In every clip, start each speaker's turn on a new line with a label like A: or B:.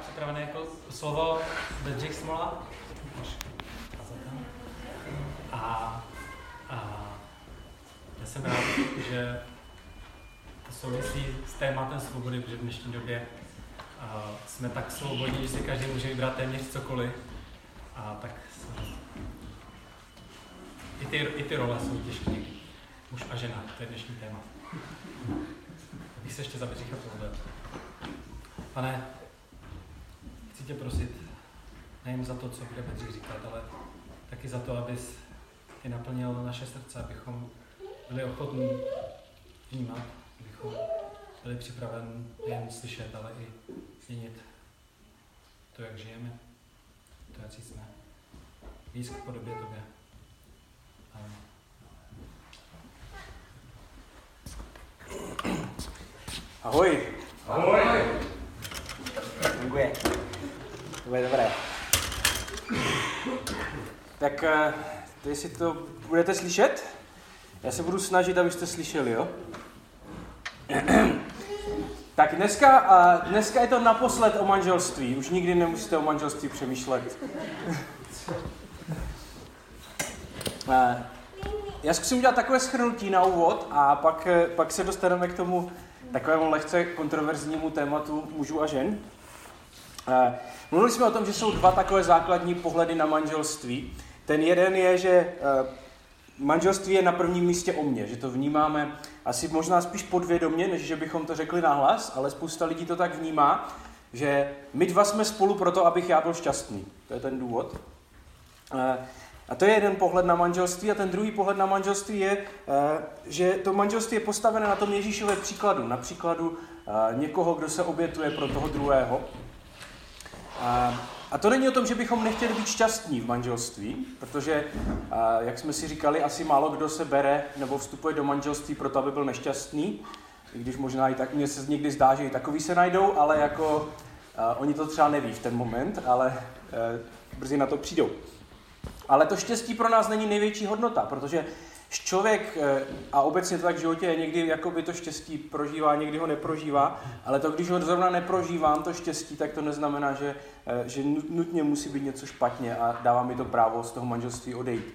A: připravené jako slovo Bedřich Smola. A, a já jsem rád, že to souvisí s tématem svobody, protože v dnešní době jsme tak svobodní, že si každý může vybrat téměř cokoliv. A tak i ty, i ty role jsou těžké. Muž a žena, to je dnešní téma. Abych se ještě za Bedřicha. Pane, chci tě prosit nejen za to, co bude Bedřich říkat, ale taky za to, abys ty naplnil naše srdce, abychom byli ochotní vnímat, abychom byli připraveni jen slyšet, ale i změnit to, jak žijeme, to, jak jsme. Víc k podobě tobě. Amen.
B: Ahoj.
C: Ahoj.
B: Funguje. To bude dobré. Tak eh, jestli to budete slyšet, já se budu snažit, abyste slyšeli, jo? tak dneska, dneska je to naposled o manželství. Už nikdy nemusíte o manželství přemýšlet. Eh, já zkusím udělat takové schrnutí na úvod a pak, eh, pak se dostaneme k tomu takovému lehce kontroverznímu tématu mužů a žen. Eh, mluvili jsme o tom, že jsou dva takové základní pohledy na manželství. Ten jeden je, že eh, manželství je na prvním místě o mně, že to vnímáme asi možná spíš podvědomě, než že bychom to řekli nahlas, ale spousta lidí to tak vnímá, že my dva jsme spolu proto, abych já byl šťastný. To je ten důvod. A to je jeden pohled na manželství a ten druhý pohled na manželství je, eh, že to manželství je postavené na tom Ježíšově příkladu, na příkladu eh, někoho, kdo se obětuje pro toho druhého. A to není o tom, že bychom nechtěli být šťastní v manželství, protože, eh, jak jsme si říkali, asi málo kdo se bere nebo vstupuje do manželství proto, aby byl nešťastný, i když možná i tak, mně se někdy zdá, že i takový se najdou, ale jako uh, oni to třeba neví v ten moment, ale uh, brzy na to přijdou. Ale to štěstí pro nás není největší hodnota, protože člověk, eh, a obecně to tak v životě je, někdy jakoby to štěstí prožívá, někdy ho neprožívá, ale to, když ho zrovna neprožívám, to štěstí, tak to neznamená, že, eh, že nutně musí být něco špatně a dává mi to právo z toho manželství odejít.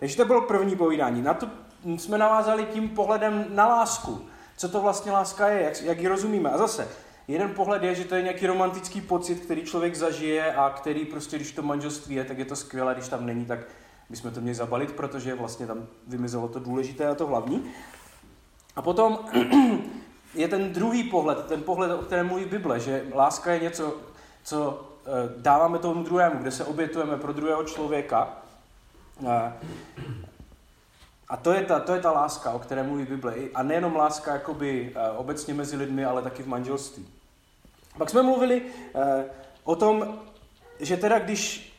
B: Takže to bylo první povídání. Na to jsme navázali tím pohledem na lásku. Co to vlastně láska je, jak, jak ji rozumíme. A zase, Jeden pohled je, že to je nějaký romantický pocit, který člověk zažije a který prostě, když to manželství je, tak je to skvělé, když tam není, tak bychom to měli zabalit, protože vlastně tam vymizelo to důležité a to hlavní. A potom je ten druhý pohled, ten pohled, o kterém mluví Bible, že láska je něco, co eh, dáváme tomu druhému, kde se obětujeme pro druhého člověka. A to je, ta, to je ta láska, o které mluví Bible. A nejenom láska jakoby eh, obecně mezi lidmi, ale taky v manželství. Pak jsme mluvili eh, o tom, že teda když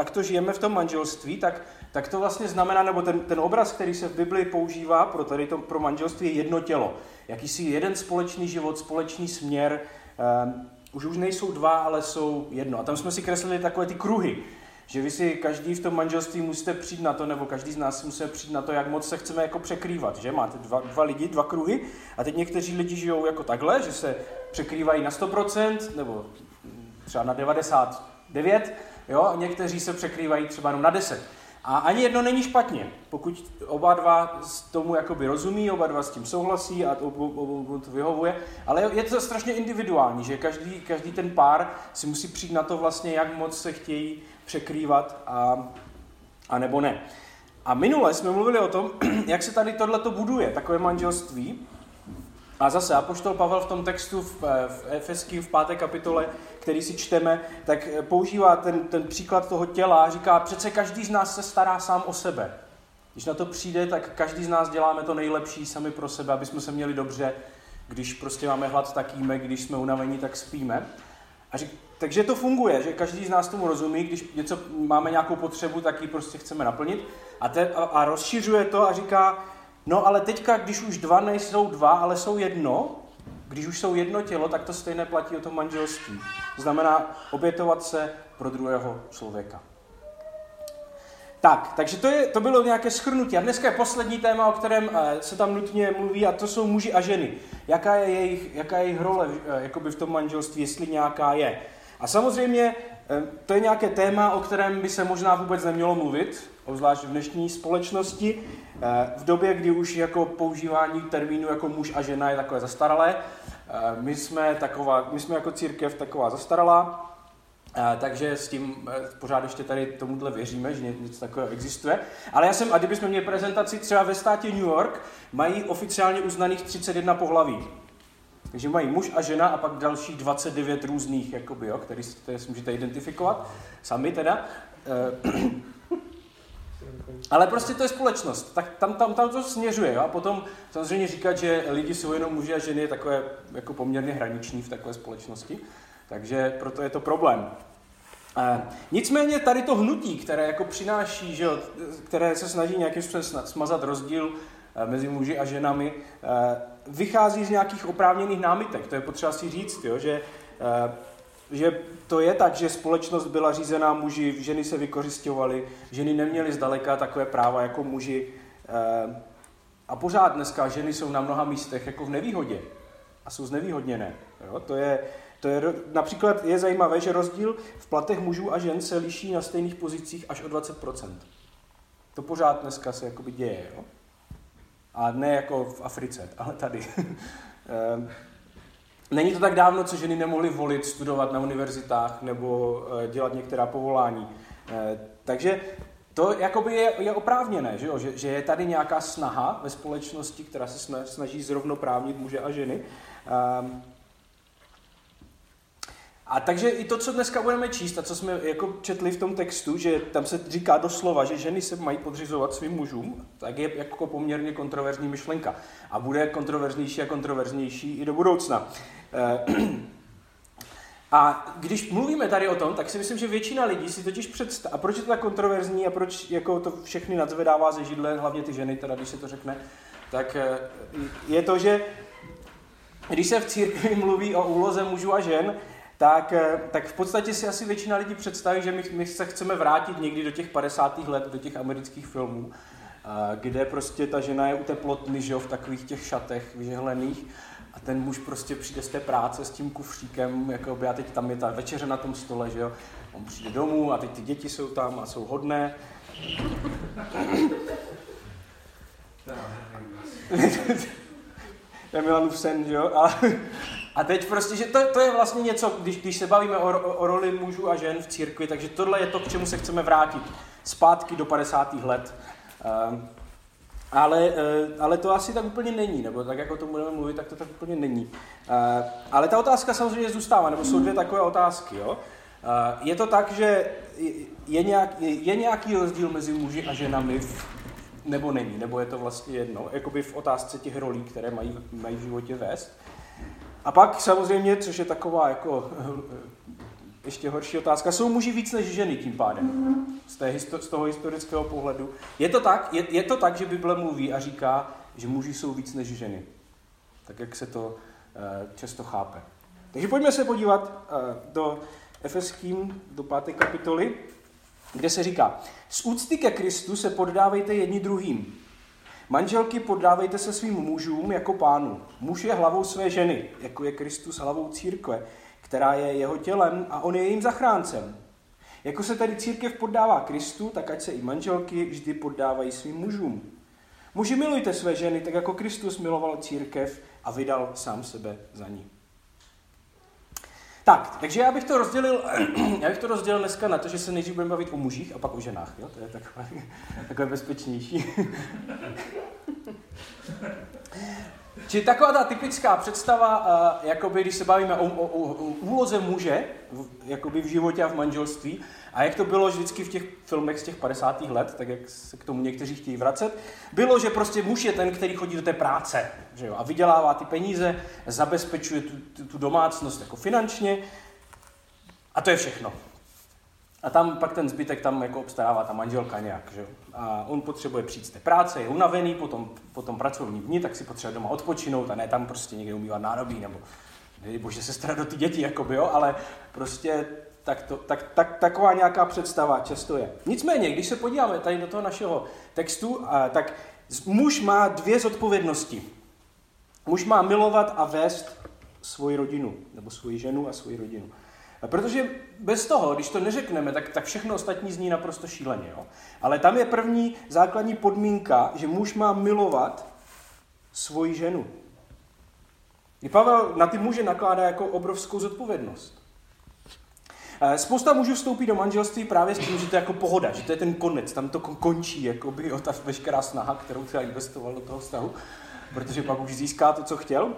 B: takto žijeme v tom manželství, tak, tak to vlastně znamená, nebo ten, ten obraz, který se v Biblii používá pro, tady to, pro manželství, je jedno tělo. Jakýsi jeden společný život, společný směr, eh, už už nejsou dva, ale jsou jedno. A tam jsme si kreslili takové ty kruhy. Že vy si každý v tom manželství musíte přijít na to, nebo každý z nás musí přijít na to, jak moc se chceme jako překrývat. Že máte dva, dva lidi, dva kruhy a teď někteří lidi žijou jako takhle, že se překrývají na 100%, nebo třeba na 99, jo, někteří se překrývají třeba jenom na 10. A ani jedno není špatně, pokud oba dva tomu jakoby rozumí, oba dva s tím souhlasí a to, to vyhovuje, ale je to strašně individuální, že každý, každý ten pár si musí přijít na to vlastně, jak moc se chtějí překrývat a, a nebo ne. A minule jsme mluvili o tom, jak se tady tohleto buduje, takové manželství. A zase Apoštol Pavel v tom textu v, v Efeský v páté kapitole, který si čteme, tak používá ten, ten příklad toho těla a říká, přece každý z nás se stará sám o sebe. Když na to přijde, tak každý z nás děláme to nejlepší sami pro sebe, aby jsme se měli dobře. Když prostě máme hlad, tak jíme, když jsme unavení, tak spíme. A řík, takže to funguje, že každý z nás tomu rozumí, když něco máme nějakou potřebu, tak ji prostě chceme naplnit. A, te, a, a rozšiřuje to a říká, no ale teďka, když už dva nejsou dva, ale jsou jedno, když už jsou jedno tělo, tak to stejné platí o tom manželství. To znamená obětovat se pro druhého člověka. Tak, takže to, je, to bylo nějaké schrnutí. A dneska je poslední téma, o kterém eh, se tam nutně mluví, a to jsou muži a ženy. Jaká je jejich, jaká je jejich role eh, jakoby v tom manželství, jestli nějaká je. A samozřejmě to je nějaké téma, o kterém by se možná vůbec nemělo mluvit, obzvlášť v dnešní společnosti, eh, v době, kdy už jako používání termínu jako muž a žena je takové zastaralé. My jsme, taková, my jsme jako církev taková zastaralá, takže s tím pořád ještě tady tomuhle věříme, že něco takového existuje. Ale já jsem, a kdybychom měli prezentaci třeba ve státě New York, mají oficiálně uznaných 31 pohlaví. Takže mají muž a žena a pak další 29 různých, jakoby, jo, který, které si můžete identifikovat, sami teda. Eh, ale prostě to je společnost, tak tam, tam, tam to směřuje. Jo? A potom samozřejmě říkat, že lidi jsou jenom muži a ženy je takové jako poměrně hraniční v takové společnosti. Takže proto je to problém. E, nicméně tady to hnutí, které jako přináší, že které se snaží nějakým způsobem smazat rozdíl e, mezi muži a ženami, e, vychází z nějakých oprávněných námitek. To je potřeba si říct, jo, že, eh, že to je tak, že společnost byla řízená muži, ženy se vykořišťovaly, ženy neměly zdaleka takové práva jako muži. Eh, a pořád dneska ženy jsou na mnoha místech jako v nevýhodě a jsou znevýhodněné. Jo? To je, to je, například je zajímavé, že rozdíl v platech mužů a žen se liší na stejných pozicích až o 20%. To pořád dneska se jakoby děje. Jo? A ne jako v Africe, ale tady. Ehm, není to tak dávno, co ženy nemohly volit, studovat na univerzitách nebo eh, dělat některá povolání. Eh, takže to jakoby je, je oprávněné, že, jo? Že, že je tady nějaká snaha ve společnosti, která se snaží zrovnoprávnit muže a ženy. A takže i to, co dneska budeme číst a co jsme jako četli v tom textu, že tam se říká doslova, že ženy se mají podřizovat svým mužům, tak je jako poměrně kontroverzní myšlenka. A bude kontroverznější a kontroverznější i do budoucna. Eh, a když mluvíme tady o tom, tak si myslím, že většina lidí si totiž představí, a proč je to tak kontroverzní a proč jako to všechny nadzvedává ze židle, hlavně ty ženy, teda když se to řekne, tak eh, je to, že když se v církvi mluví o úloze mužů a žen, tak, eh, tak v podstatě si asi většina lidí představí, že my, my se chceme vrátit někdy do těch 50. let, do těch amerických filmů, eh, kde prostě ta žena je u teplotny, že jo, v takových těch šatech vyžehlených a ten muž prostě přijde z té práce s tím kufříkem, jako by a teď tam je ta večeře na tom stole, že jo, on přijde domů a teď ty děti jsou tam a jsou hodné. to je Milanův sen, že jo, ale a teď prostě, že to, to je vlastně něco, když, když se bavíme o, o, o roli mužů a žen v církvi, takže tohle je to, k čemu se chceme vrátit. Zpátky do 50. let. Um, ale, uh, ale to asi tak úplně není, nebo tak, jako o tom budeme mluvit, tak to tak úplně není. Uh, ale ta otázka samozřejmě zůstává, nebo jsou dvě takové otázky. Jo? Uh, je to tak, že je, nějak, je nějaký rozdíl mezi muži a ženami, nebo není, nebo je to vlastně jedno, jakoby v otázce těch rolí, které mají, mají v životě vést. A pak samozřejmě, což je taková jako ještě horší otázka, jsou muži víc než ženy tím pádem, z, té, z toho historického pohledu. Je to, tak, je, je to tak, že Bible mluví a říká, že muži jsou víc než ženy. Tak, jak se to uh, často chápe. Takže pojďme se podívat uh, do Efeským, do páté kapitoly, kde se říká, z úcty ke Kristu se poddávejte jedni druhým, Manželky, poddávejte se svým mužům jako pánu. Muž je hlavou své ženy, jako je Kristus hlavou církve, která je jeho tělem a on je jejím zachráncem. Jako se tedy církev poddává Kristu, tak ať se i manželky vždy poddávají svým mužům. Muži milujte své ženy, tak jako Kristus miloval církev a vydal sám sebe za ní. Tak, takže já bych to rozdělil, já bych to rozdělil dneska na to, že se nejdřív budeme bavit o mužích a pak o ženách, jo? To je takové, takové bezpečnější. Či taková ta typická představa, uh, jakoby, když se bavíme o, o, o, o úloze muže jakoby v životě a v manželství, a jak to bylo vždycky v těch filmech z těch 50. let, tak jak se k tomu někteří chtějí vracet, bylo, že prostě muž je ten, který chodí do té práce že jo, a vydělává ty peníze, zabezpečuje tu, tu, tu domácnost jako finančně a to je všechno. A tam pak ten zbytek tam jako obstarává ta manželka nějak, že A on potřebuje přijít z té práce, je unavený, potom, potom pracovní dní, tak si potřebuje doma odpočinout a ne tam prostě někde umývat nádobí nebo bože se starat do ty děti, jakoby, jo, ale prostě tak, to, tak, tak, taková nějaká představa často je. Nicméně, když se podíváme tady do toho našeho textu, tak muž má dvě zodpovědnosti. Muž má milovat a vést svoji rodinu, nebo svoji ženu a svoji rodinu. Protože bez toho, když to neřekneme, tak, tak všechno ostatní zní naprosto šíleně. Jo? Ale tam je první základní podmínka, že muž má milovat svoji ženu. I Pavel na ty muže nakládá jako obrovskou zodpovědnost. Eh, spousta mužů vstoupí do manželství právě s tím, že to je jako pohoda, že to je ten konec, tam to končí, jako by ta veškerá snaha, kterou třeba investoval do toho vztahu, protože pak už získá to, co chtěl.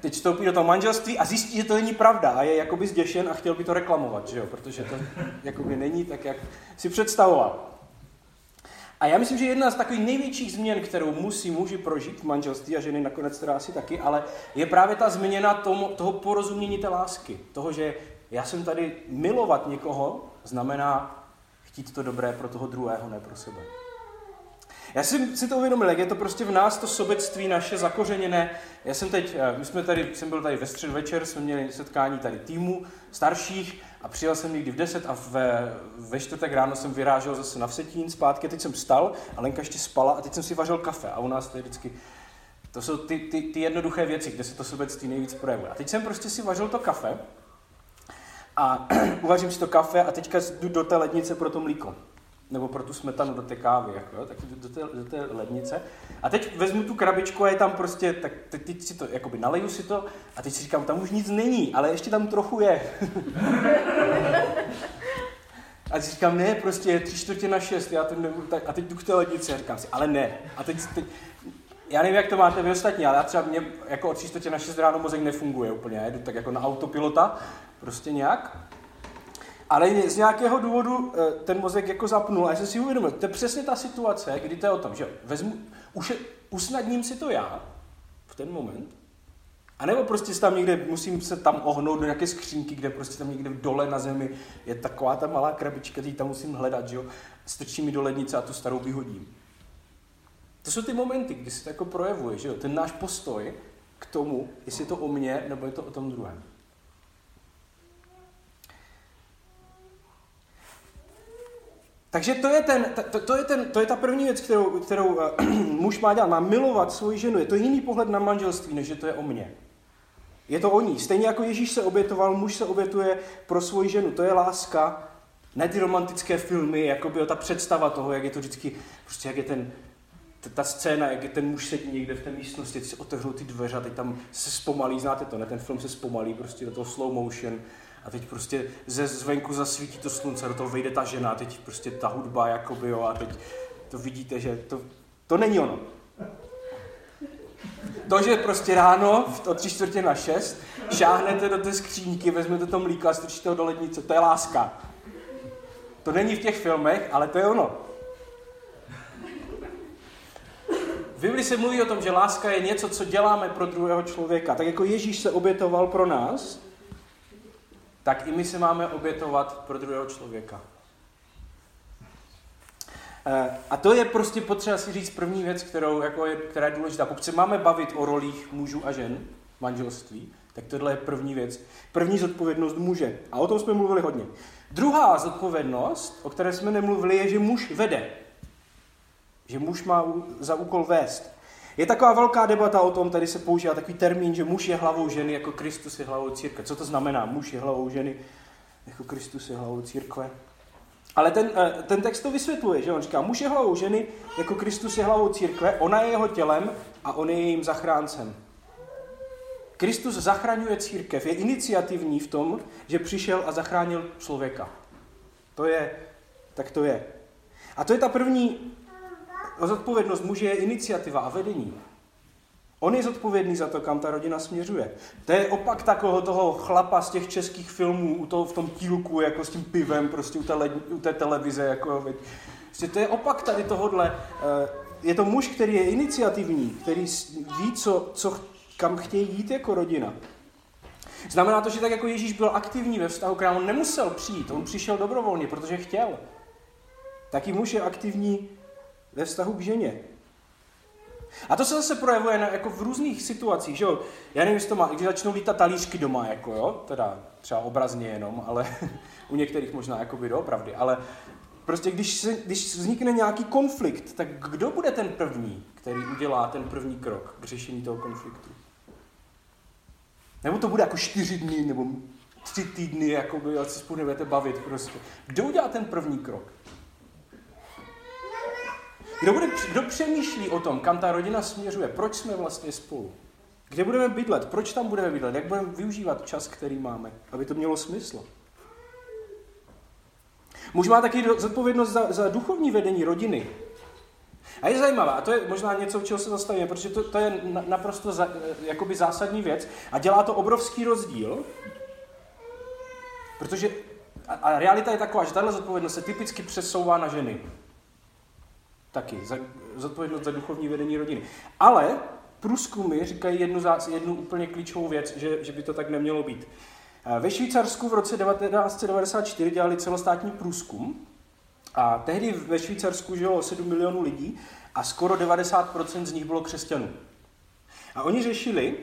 B: Teď vstoupí do toho manželství a zjistí, že to není pravda a je jakoby zděšen a chtěl by to reklamovat, že jo? protože to jakoby není tak, jak si představoval. A já myslím, že jedna z takových největších změn, kterou musí muži prožít v manželství a ženy nakonec teda asi taky, ale je právě ta změna tomu, toho porozumění té lásky. Toho, že já jsem tady milovat někoho, znamená chtít to dobré pro toho druhého, ne pro sebe. Já jsem si to uvědomil, jak je to prostě v nás, to sobectví naše zakořeněné. Já jsem teď, eh, my jsme tady, jsem byl tady ve střed večer, jsme měli setkání tady týmu starších a přijel jsem někdy v 10 a ve, ve čtvrtek ráno jsem vyrážel zase na Vsetín zpátky. Teď jsem vstal a Lenka ještě spala a teď jsem si vařil kafe a u nás to je vždycky to jsou ty, ty, ty jednoduché věci, kde se to sobectví nejvíc projevuje. A teď jsem prostě si vařil to kafe a uvařím si to kafe a teďka jdu do té lednice pro to mlíko. Nebo pro tu smetanu do té kávy, jako, tak jdu do té, do té lednice. A teď vezmu tu krabičku a je tam prostě, tak teď, teď si to, jakoby naleju si to a teď si říkám, tam už nic není, ale ještě tam trochu je. a si říkám, ne, prostě je tři čtvrtě na šest, já to nebudu tak, a teď jdu k té lednici a říkám si, ale ne. A teď, teď já nevím, jak to máte vy ostatní, ale já třeba mě jako od 3 čtvrtě na 6 ráno mozek nefunguje úplně, já jdu tak jako na autopilota, prostě nějak. Ale z nějakého důvodu eh, ten mozek jako zapnul a já jsem si uvědomil, to je přesně ta situace, kdy to je o tom, že vezmu, už usnadním si to já v ten moment, a nebo prostě tam někde, musím se tam ohnout do nějaké skřínky, kde prostě tam někde dole na zemi je taková ta malá krabička, který tam musím hledat, že jo, strčím mi do lednice a tu starou vyhodím. To jsou ty momenty, kdy se to jako projevuje, že jo? ten náš postoj k tomu, jestli je to o mně, nebo je to o tom druhém. Takže to je, ten, to, to, je ten, to je ta první věc, kterou, kterou uh, muž má dělat. Má milovat svoji ženu. Je to jiný pohled na manželství, než že to je o mně. Je to o ní. Stejně jako Ježíš se obětoval, muž se obětuje pro svoji ženu. To je láska, ne ty romantické filmy, jako by ta představa toho, jak je to vždycky, prostě jak je ten ta scéna, jak je ten muž sedí někde v té místnosti, teď se otevřou ty dveře a teď tam se zpomalí, znáte to, ne? Ten film se zpomalí prostě do toho slow motion a teď prostě ze zvenku zasvítí to slunce, do toho vejde ta žena a teď prostě ta hudba, jakoby, jo, a teď to vidíte, že to, to není ono. To, že prostě ráno, v tři čtvrtě na šest, šáhnete do té skřínky, vezmete to mlíko a strčíte ho do lednice, to je láska. To není v těch filmech, ale to je ono. V Bibli se mluví o tom, že láska je něco, co děláme pro druhého člověka. Tak jako Ježíš se obětoval pro nás, tak i my se máme obětovat pro druhého člověka. Eh, a to je prostě potřeba si říct první věc, kterou, jako je, která je důležitá. Pokud se máme bavit o rolích mužů a žen v manželství, tak tohle je první věc. První zodpovědnost muže. A o tom jsme mluvili hodně. Druhá zodpovědnost, o které jsme nemluvili, je, že muž vede. Že muž má za úkol vést. Je taková velká debata o tom, tady se používá takový termín, že muž je hlavou ženy, jako Kristus je hlavou církve. Co to znamená? Muž je hlavou ženy, jako Kristus je hlavou církve. Ale ten, eh, ten text to vysvětluje, že on říká, muž je hlavou ženy, jako Kristus je hlavou církve, ona je jeho tělem a on je jejím zachráncem. Kristus zachraňuje církev, je iniciativní v tom, že přišel a zachránil člověka. To je, tak to je. A to je ta první zodpovědnost muže je iniciativa a vedení. On je zodpovědný za to, kam ta rodina směřuje. To je opak takového toho chlapa z těch českých filmů u toho, v tom tílku, jako s tím pivem, prostě u té, u té televize. Jako, prostě to je opak tady tohodle. Eh, je to muž, který je iniciativní, který ví, co, co, kam chtějí jít jako rodina. Znamená to, že tak jako Ježíš byl aktivní ve vztahu k nám, on nemusel přijít, on přišel dobrovolně, protože chtěl. Taky muž je aktivní ve vztahu k ženě. A to se zase projevuje na, jako v různých situacích, že jo? Já nevím, jestli to má, když začnou lítat talířky doma, jako jo, teda třeba obrazně jenom, ale u některých možná jako by doopravdy, ale prostě když, se, když vznikne nějaký konflikt, tak kdo bude ten první, který udělá ten první krok k řešení toho konfliktu? Nebo to bude jako čtyři dny, nebo tři týdny, jakoby, ať se spolu nebudete bavit prostě. Kdo udělá ten první krok? Kdo, bude, kdo přemýšlí o tom, kam ta rodina směřuje, proč jsme vlastně spolu? Kde budeme bydlet? Proč tam budeme bydlet? Jak budeme využívat čas, který máme, aby to mělo smysl? Muž má taky zodpovědnost za, za duchovní vedení rodiny. A je zajímavá, a to je možná něco, čeho se zastavíme, protože to, to je naprosto za, jakoby zásadní věc a dělá to obrovský rozdíl, protože a, a realita je taková, že tahle zodpovědnost se typicky přesouvá na ženy. Taky, za, zodpovědnost za duchovní vedení rodiny. Ale průzkumy říkají jednu, jednu úplně klíčovou věc, že, že by to tak nemělo být. Ve Švýcarsku v roce 1994 dělali celostátní průzkum a tehdy ve Švýcarsku žilo 7 milionů lidí a skoro 90% z nich bylo křesťanů. A oni řešili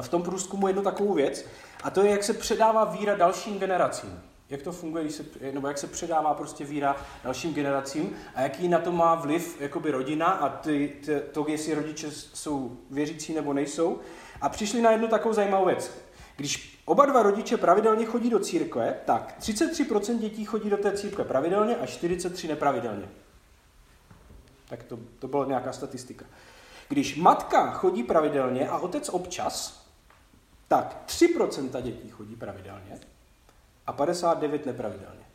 B: v tom průzkumu jednu takovou věc, a to je, jak se předává víra dalším generacím. Jak to funguje, když se, nebo jak se předává prostě víra dalším generacím a jaký na to má vliv jakoby rodina a ty, ty, to, jestli rodiče jsou věřící nebo nejsou. A přišli na jednu takovou zajímavou věc. Když oba dva rodiče pravidelně chodí do církve, tak 33% dětí chodí do té církve pravidelně a 43% nepravidelně. Tak to, to byla nějaká statistika. Když matka chodí pravidelně a otec občas, tak 3% dětí chodí pravidelně a 59 nepravidelně.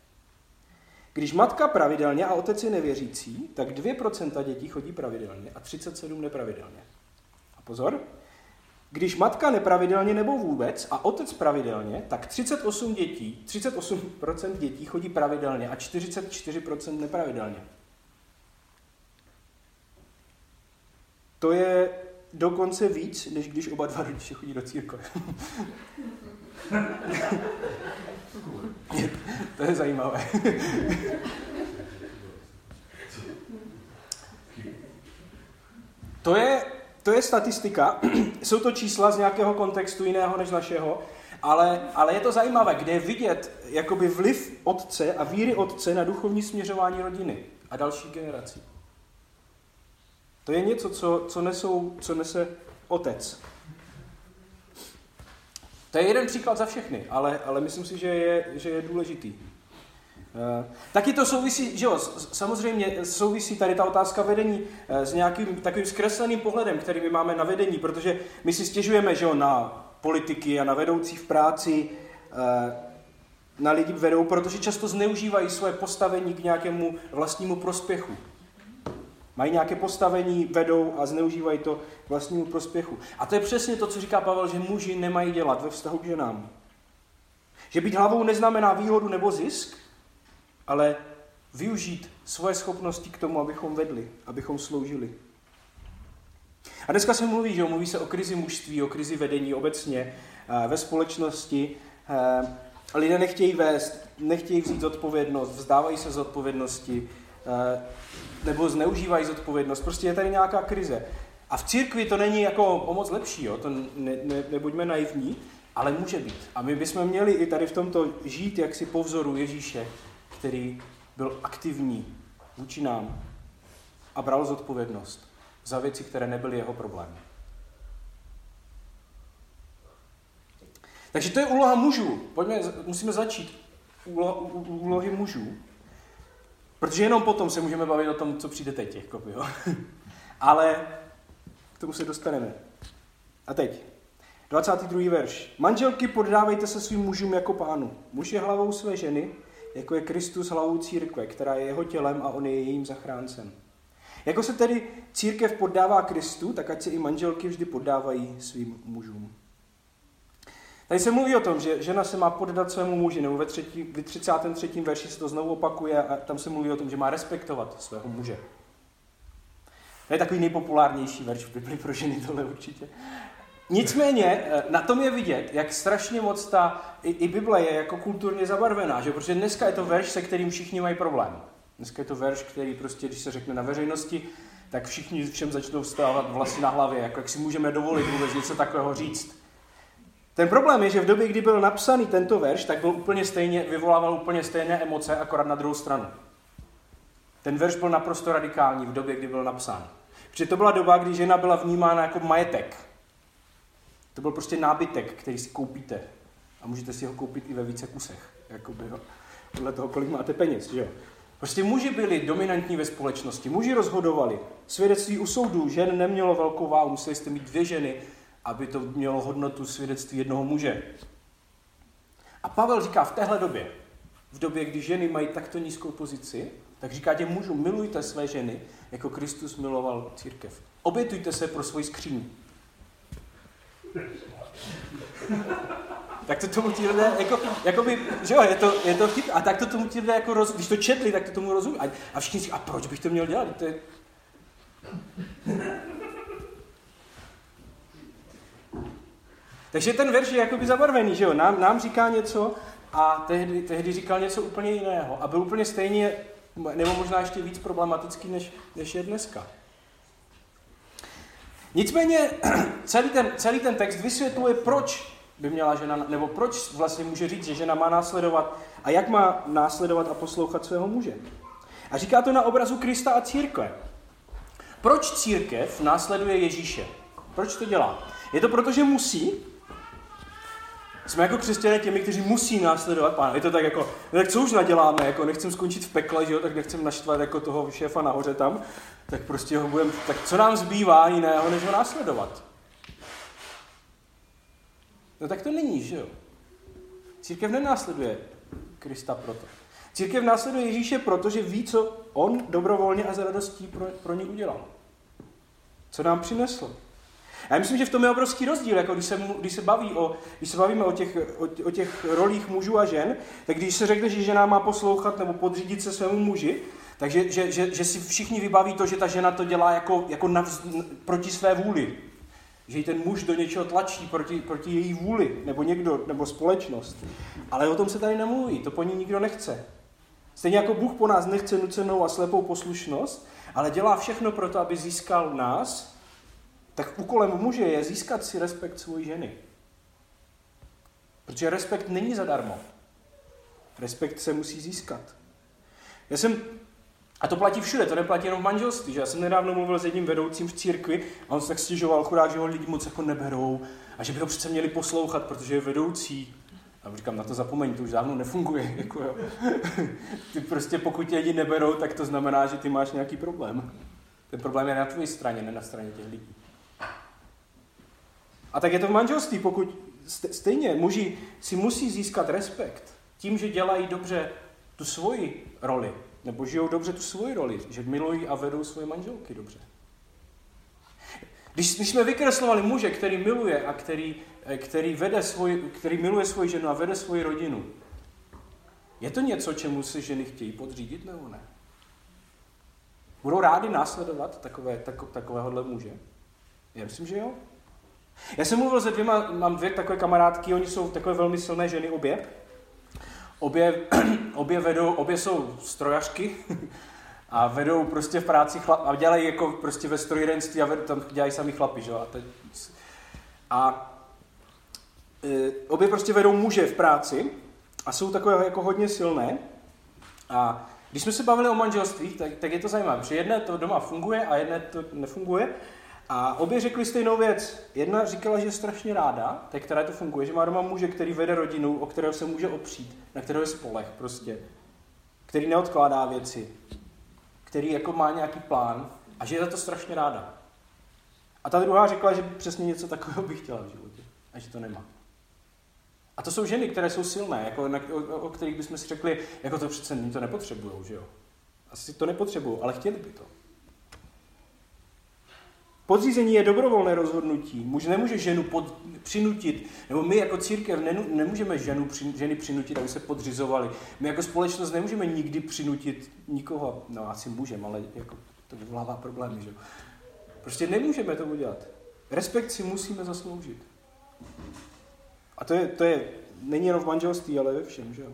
B: Když matka pravidelně a otec je nevěřící, tak 2% dětí chodí pravidelně a 37 nepravidelně. A pozor, když matka nepravidelně nebo vůbec a otec pravidelně, tak 38 dětí, 38% dětí chodí pravidelně a 44% nepravidelně. To je dokonce víc, než když oba dva rodiče chodí do církve. to je zajímavé. to je, to je statistika, jsou to čísla z nějakého kontextu jiného než našeho, ale, ale je to zajímavé, kde je vidět jakoby vliv otce a víry otce na duchovní směřování rodiny a další generací. To je něco, co, co, nesou, co nese otec. To je jeden příklad za všechny, ale, ale myslím si, že je, že je důležitý. Uh, taky to souvisí, že jo, samozřejmě souvisí tady ta otázka vedení uh, s nějakým takovým zkresleným pohledem, který my máme na vedení, protože my si stěžujeme, že jo, na politiky a na vedoucí v práci, uh, na lidi vedou, protože často zneužívají své postavení k nějakému vlastnímu prospěchu. Mají nějaké postavení, vedou a zneužívají to k vlastnímu prospěchu. A to je přesně to, co říká Pavel, že muži nemají dělat ve vztahu k ženám. Že být hlavou neznamená výhodu nebo zisk, ale využít svoje schopnosti k tomu, abychom vedli, abychom sloužili. A dneska se mluví, že mluví se o krizi mužství, o krizi vedení obecně eh, ve společnosti. Eh, lidé nechtějí vést, nechtějí vzít zodpovědnost, vzdávají se zodpovědnosti, nebo zneužívají zodpovědnost. Prostě je tady nějaká krize. A v církvi to není jako o moc lepší, jo? to ne, ne, nebuďme naivní, ale může být. A my bychom měli i tady v tomto žít jaksi po vzoru Ježíše, který byl aktivní vůči nám a bral zodpovědnost za věci, které nebyly jeho problémy. Takže to je úloha mužů. Pojďme, musíme začít úlo, úlohy mužů. Protože jenom potom se můžeme bavit o tom, co přijde teď. Jako, jo. Ale k tomu se dostaneme. A teď. 22. verš. Manželky, poddávejte se svým mužům jako pánu. Muž je hlavou své ženy, jako je Kristus hlavou církve, která je jeho tělem a on je jejím zachráncem. Jako se tedy církev poddává Kristu, tak ať se i manželky vždy poddávají svým mužům. Tady se mluví o tom, že žena se má poddat svému muži, nebo ve, třetí, ve 33. verši se to znovu opakuje a tam se mluví o tom, že má respektovat svého muže. To je takový nejpopulárnější verš v Bibli pro ženy, tohle určitě. Nicméně eh, na tom je vidět, jak strašně moc ta i, i Bible je jako kulturně zabarvená, že? protože dneska je to verš, se kterým všichni mají problém. Dneska je to verš, který prostě, když se řekne na veřejnosti, tak všichni všem začnou vstávat vlasy na hlavě, jako jak si můžeme dovolit vůbec něco takového říct. Ten problém je, že v době, kdy byl napsaný tento verš, tak byl úplně stejně, vyvolával úplně stejné emoce, akorát na druhou stranu. Ten verš byl naprosto radikální v době, kdy byl napsán. Protože to byla doba, kdy žena byla vnímána jako majetek. To byl prostě nábytek, který si koupíte. A můžete si ho koupit i ve více kusech, jakoby, jo. podle toho, kolik máte peněz. Že jo. Prostě muži byli dominantní ve společnosti, muži rozhodovali. Svědectví u soudů žen nemělo velkou váhu, museli jste mít dvě ženy, aby to mělo hodnotu svědectví jednoho muže. A Pavel říká v téhle době, v době, kdy ženy mají takto nízkou pozici, tak říká těm mužům, milujte své ženy, jako Kristus miloval církev. Obětujte se pro svoji skříň. tak to tomu ti lidé, jako, jako by, že jo, je to, je to chyb, a tak to tomu ti lidé, jako roz, když to četli, tak to tomu rozumí. A, a všichni říkají, a proč bych to měl dělat? To je... Takže ten verš je jakoby zabarvený, že jo, nám, nám říká něco a tehdy, tehdy říkal něco úplně jiného a byl úplně stejně, nebo možná ještě víc problematický, než, než je dneska. Nicméně celý ten, celý ten text vysvětluje, proč by měla žena, nebo proč vlastně může říct, že žena má následovat a jak má následovat a poslouchat svého muže. A říká to na obrazu Krista a církve. Proč církev následuje Ježíše? Proč to dělá? Je to proto, že musí? Jsme jako křesťané těmi, kteří musí následovat pána. Je to tak jako, no tak co už naděláme, jako nechcem skončit v pekle, že jo, tak nechcem naštvat jako toho šéfa nahoře tam, tak prostě ho budem, tak co nám zbývá jiného, než ho následovat? No tak to není, že jo? Církev nenásleduje Krista proto. Církev následuje Ježíše proto, že ví, co on dobrovolně a za radostí pro, pro ně udělal. Co nám přinesl. Já myslím, že v tom je obrovský rozdíl, jako když se, když se, baví o, když se bavíme o těch, o, o těch rolích mužů a žen, tak když se řekne, že žena má poslouchat nebo podřídit se svému muži, takže že, že, že si všichni vybaví to, že ta žena to dělá jako, jako navz, proti své vůli. Že ji ten muž do něčeho tlačí proti, proti její vůli, nebo někdo, nebo společnost. Ale o tom se tady nemluví, to po ní nikdo nechce. Stejně jako Bůh po nás nechce nucenou a slepou poslušnost, ale dělá všechno pro to, aby získal nás, tak úkolem muže je získat si respekt svojí ženy. Protože respekt není zadarmo. Respekt se musí získat. Já jsem, a to platí všude, to neplatí jenom v manželství. Že? Já jsem nedávno mluvil s jedním vedoucím v církvi a on se tak stěžoval, chudák, že ho lidi moc jako neberou a že by ho přece měli poslouchat, protože je vedoucí. A říkám, na to zapomeň, to už dávno nefunguje. Jako jo. Ty prostě pokud tě lidi neberou, tak to znamená, že ty máš nějaký problém. Ten problém je na tvé straně, ne na straně těch lidí. A tak je to v manželství, pokud stejně muži si musí získat respekt tím, že dělají dobře tu svoji roli, nebo žijou dobře tu svoji roli, že milují a vedou svoje manželky dobře. Když, když jsme vykreslovali muže, který miluje a který, eh, který, vede svoj, který miluje svoji ženu a vede svoji rodinu, je to něco, čemu se ženy chtějí podřídit nebo ne? Budou rádi následovat takové, tak, takovéhohle muže? Já myslím, že jo. Já jsem mluvil se dvěma, mám dvě takové kamarádky, oni jsou takové velmi silné ženy obě. Obě, obě vedou, obě jsou strojařky a vedou prostě v práci chlap, a dělají jako prostě ve strojírenství a vedou, tam dělají sami chlapi, že? A, teď, a e, obě prostě vedou muže v práci a jsou takové jako hodně silné. A když jsme se bavili o manželství, tak, tak je to zajímavé, že jedné to doma funguje a jedné to nefunguje. A obě řekli stejnou věc. Jedna říkala, že je strašně ráda, tak která to funguje, že má doma muže, který vede rodinu, o kterého se může opřít, na kterého je spolech prostě, který neodkládá věci, který jako má nějaký plán a že je za to strašně ráda. A ta druhá řekla, že přesně něco takového by chtěla v životě a že to nemá. A to jsou ženy, které jsou silné, jako na, o, o kterých bychom si řekli, jako to přece to nepotřebují, že jo. Asi to nepotřebují, ale chtěli by to. Podřízení je dobrovolné rozhodnutí. Muž nemůže ženu pod, přinutit, nebo my jako církev ne, nemůžeme ženu, při, ženy přinutit, aby se podřizovali. My jako společnost nemůžeme nikdy přinutit nikoho, no asi můžeme, ale jako to vyvolává problémy, že Prostě nemůžeme to udělat. Respekt si musíme zasloužit. A to je, to je, není jenom v manželství, ale ve všem, že jo.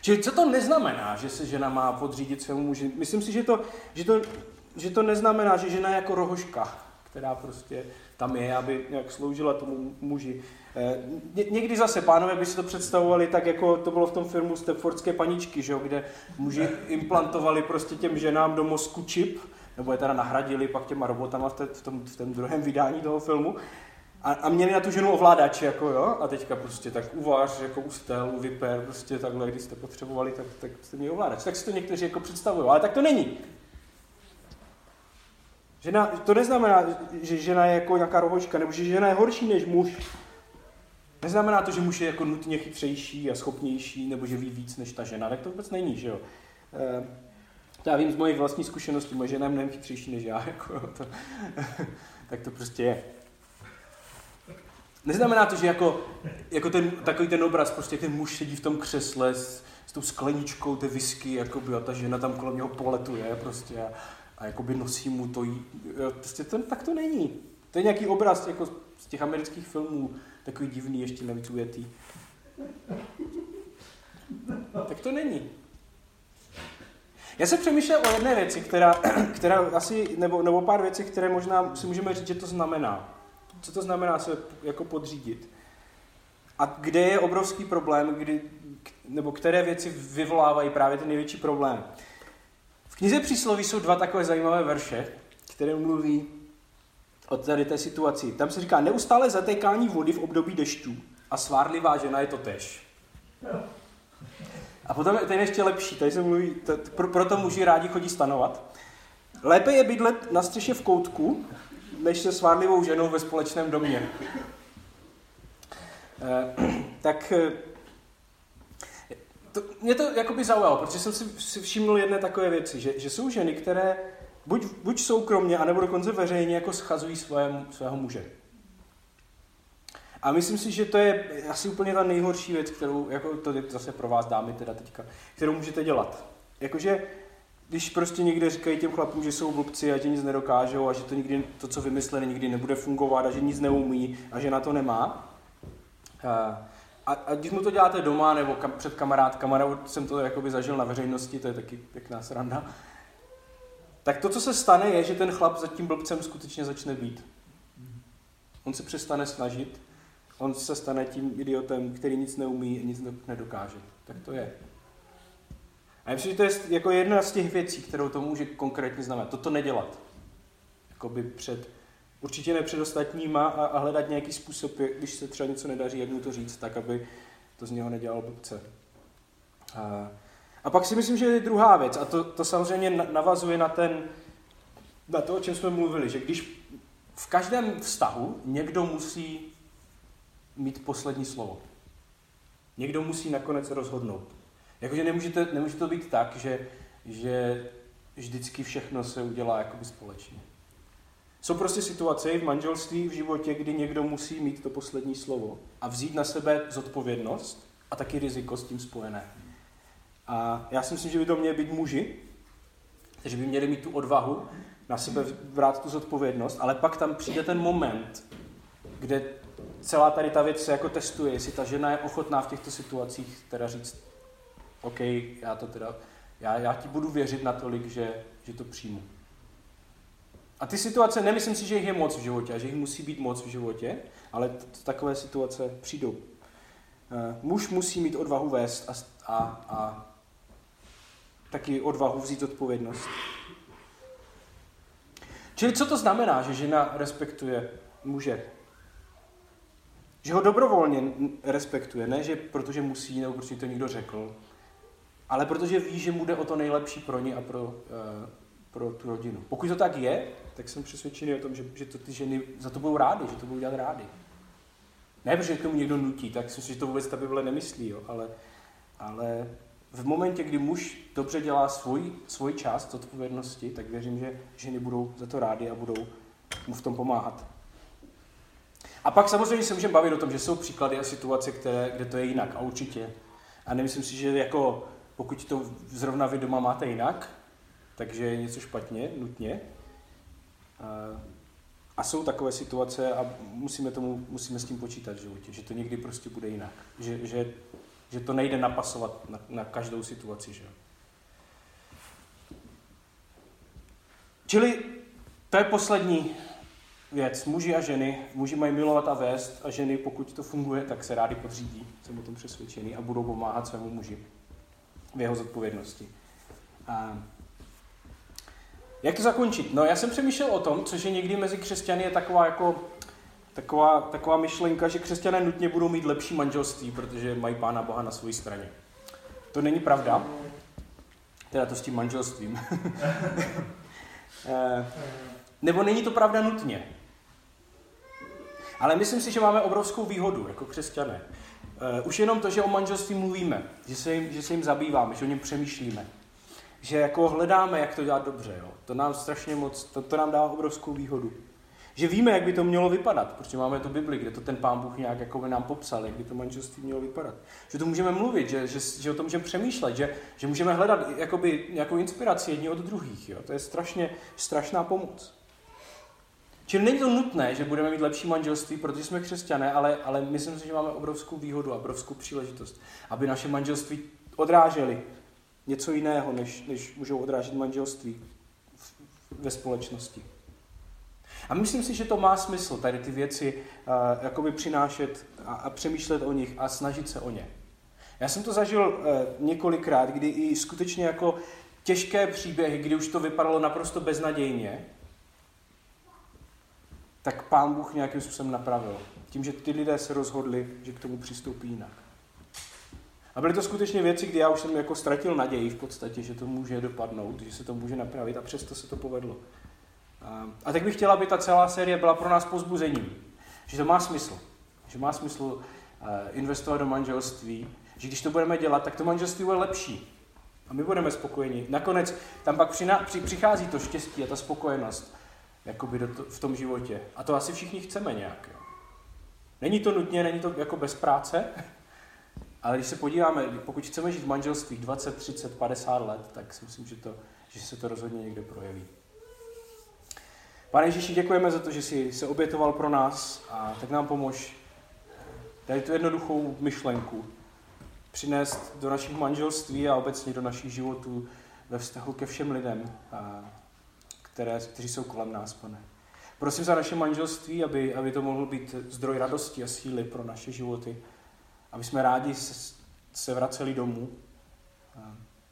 B: Čili co to neznamená, že se žena má podřídit svému muži? Myslím si, že to, že to že to neznamená, že žena je jako rohoška, která prostě tam je, aby nějak sloužila tomu muži. Eh, ně, někdy zase pánové by si to představovali tak, jako to bylo v tom filmu Stepfordské paničky, že jo, kde muži implantovali prostě těm ženám do mozku čip, nebo je teda nahradili pak těma robotama v, v, tom, v tom druhém vydání toho filmu. a, a měli na tu ženu ovládač, jako jo, a teďka prostě tak uvař, jako ustel, vyper, prostě takhle, když jste potřebovali, tak, tak jste měli ovládač. Tak si to někteří jako představují, ale tak to není. Žena, to neznamená, že žena je jako nějaká rohočka, nebo že žena je horší než muž. Neznamená to, že muž je jako nutně chytřejší a schopnější, nebo že ví víc než ta žena. Tak to vůbec není, že jo. E, to já vím z mojí vlastní zkušenosti, moje žena je mnohem chytřejší než já, jako, to, tak to prostě je. Neznamená to, že jako, jako ten, takový ten obraz, prostě ten muž sedí v tom křesle s, s tou skleničkou té whisky, jakoby, a ta žena tam kolem něho poletuje prostě a, a jakoby nosí mu to. Prostě to, tak to není. To je nějaký obraz jako z těch amerických filmů, takový divný, ještě navíc ujetý. Tak to není. Já jsem přemýšlel o jedné věci, která, která asi, nebo, nebo pár věcí, které možná si můžeme říct, že to znamená. Co to znamená se jako podřídit? A kde je obrovský problém, kdy, nebo které věci vyvolávají právě ten největší problém? V knize přísloví jsou dva takové zajímavé verše, které mluví o tady té situaci. Tam se říká, neustále zatékání vody v období dešťů a svárlivá žena je to tež. A potom je ten ještě lepší, tady se mluví, to, pro, proto muži rádi chodí stanovat. Lépe je bydlet na střeše v koutku, než se svárlivou ženou ve společném domě. E, tak eh, to, mě to jakoby zaujalo, protože jsem si, si všimnul jedné takové věci, že, že jsou ženy, které buď, buď soukromně, anebo dokonce veřejně jako schazují svého, svého muže. A myslím si, že to je asi úplně ta nejhorší věc, kterou, jako to je zase pro vás dámy teda teďka, kterou můžete dělat. Jakože, když prostě někde říkají těm chlapům, že jsou blbci a že nic nedokážou a že to nikdy, to, co vymysleli, nikdy nebude fungovat a že nic neumí a že na to nemá. A, a když mu to děláte doma nebo kam, před kamarádkama, nebo jsem to jakoby zažil na veřejnosti, to je taky pěkná sranda, tak to, co se stane, je, že ten chlap za tím blbcem skutečně začne být. On se přestane snažit on se stane tím idiotem, který nic neumí a nic nedokáže. Tak to je. A já myslím, že to je jako jedna z těch věcí, kterou to může konkrétně znamenat. Toto nedělat. Jakoby před, určitě ne před ostatníma a, a hledat nějaký způsob, když se třeba něco nedaří, jak mu to říct, tak aby to z něho nedělal blbce. A, a pak si myslím, že je druhá věc, a to, to samozřejmě navazuje na ten, na to, o čem jsme mluvili, že když v každém vztahu někdo musí mít poslední slovo. Někdo musí nakonec rozhodnout. Jakože nemůžete, nemůže to být tak, že, že vždycky všechno se udělá jakoby společně. Jsou prostě situace v manželství, v životě, kdy někdo musí mít to poslední slovo a vzít na sebe zodpovědnost a taky riziko s tím spojené. A já si myslím, že by to měli být muži, kteří by měli mít tu odvahu na sebe brát tu zodpovědnost, ale pak tam přijde ten moment, kde celá tady ta věc se jako testuje, jestli ta žena je ochotná v těchto situacích teda říct, OK, já to teda, já, já ti budu věřit natolik, že, že to přijmu. A ty situace, nemyslím si, že jich je moc v životě a že jich musí být moc v životě, ale takové situace přijdou. Uh, muž musí mít odvahu vést a, a, a taky odvahu vzít odpovědnost. Čili co to znamená, že žena respektuje muže? Že ho dobrovolně respektuje, ne že protože musí nebo protože to někdo řekl, ale protože ví, že mu jde o to nejlepší pro ně a pro, uh, pro tu rodinu. Pokud to tak je, tak jsem přesvědčený o tom, že, že to ty ženy za to budou rády, že to budou dělat rády. Ne, protože k tomu někdo nutí, tak si myslím, že to vůbec ta Bible nemyslí, jo, ale, ale v momentě, kdy muž dobře dělá svůj, svůj část odpovědnosti, tak věřím, že ženy budou za to rády a budou mu v tom pomáhat. A pak samozřejmě se můžeme bavit o tom, že jsou příklady a situace, které, kde to je jinak, a určitě. A nemyslím si, že jako pokud to zrovna vy doma máte jinak, takže je něco špatně, nutně. A, a jsou takové situace a musíme, tomu, musíme s tím počítat v životě, že to někdy prostě bude jinak. Že, že, že to nejde napasovat na, na každou situaci. Že? Čili to je poslední věc. Muži a ženy, muži mají milovat a vést a ženy, pokud to funguje, tak se rádi podřídí, jsem o tom přesvědčený, a budou pomáhat svému muži v jeho zodpovědnosti. A jak zakončit? No já jsem přemýšlel o tom, což je někdy mezi křesťany je taková jako taková, taková myšlenka, že křesťané nutně budou mít lepší manželství, protože mají Pána Boha na své straně. To není pravda. Teda to s tím manželstvím. Eh, nebo není to pravda nutně. Ale myslím si, že máme obrovskou výhodu jako křesťané. Eh, už jenom to, že o manželství mluvíme, že se jim, že se jim zabýváme, že o něm přemýšlíme, že jako hledáme, jak to dělat dobře. Jo. To nám strašně moc, to, to nám dává obrovskou výhodu. Že víme, jak by to mělo vypadat, protože máme tu Bibli, kde to ten pán Bůh nějak jako by nám popsal, jak by to manželství mělo vypadat. Že to můžeme mluvit, že, že, že o tom můžeme přemýšlet, že, že můžeme hledat jakoby nějakou inspiraci jedni od druhých. Jo. To je strašně, strašná pomoc. Čili není to nutné, že budeme mít lepší manželství, protože jsme křesťané, ale, ale myslím si, že máme obrovskou výhodu a obrovskou příležitost, aby naše manželství odráželi něco jiného, než, než můžou odrážet manželství ve společnosti. A myslím si, že to má smysl, tady ty věci uh, jakoby přinášet a, a přemýšlet o nich a snažit se o ně. Já jsem to zažil uh, několikrát, kdy i skutečně jako těžké příběhy, kdy už to vypadalo naprosto beznadějně, tak pán Bůh nějakým způsobem napravil. Tím, že ty lidé se rozhodli, že k tomu přistoupí jinak. A byly to skutečně věci, kdy já už jsem jako ztratil naději v podstatě, že to může dopadnout, že se to může napravit a přesto se to povedlo. A tak bych chtěla, aby ta celá série byla pro nás pozbuzením. Že to má smysl. Že má smysl eh, investovat do manželství. Že když to budeme dělat, tak to manželství bude lepší. A my budeme spokojeni. Nakonec tam pak přichází to štěstí a ta spokojenost jakoby do to, v tom životě. A to asi všichni chceme nějak. Jo. Není to nutně, není to jako bez práce, ale když se podíváme, pokud chceme žít v manželství 20, 30, 50 let, tak si myslím, že, to, že se to rozhodně někde projeví. Pane Ježíši, děkujeme za to, že jsi se obětoval pro nás a tak nám pomož tady tu jednoduchou myšlenku přinést do našich manželství a obecně do našich životů ve vztahu ke všem lidem, které, kteří jsou kolem nás, pane. Prosím za naše manželství, aby, aby to mohl být zdroj radosti a síly pro naše životy, aby jsme rádi se, vraceli domů,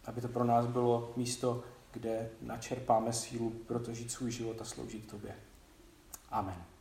B: aby to pro nás bylo místo, kde načerpáme sílu pro to žít svůj život a sloužit Tobě. Amen.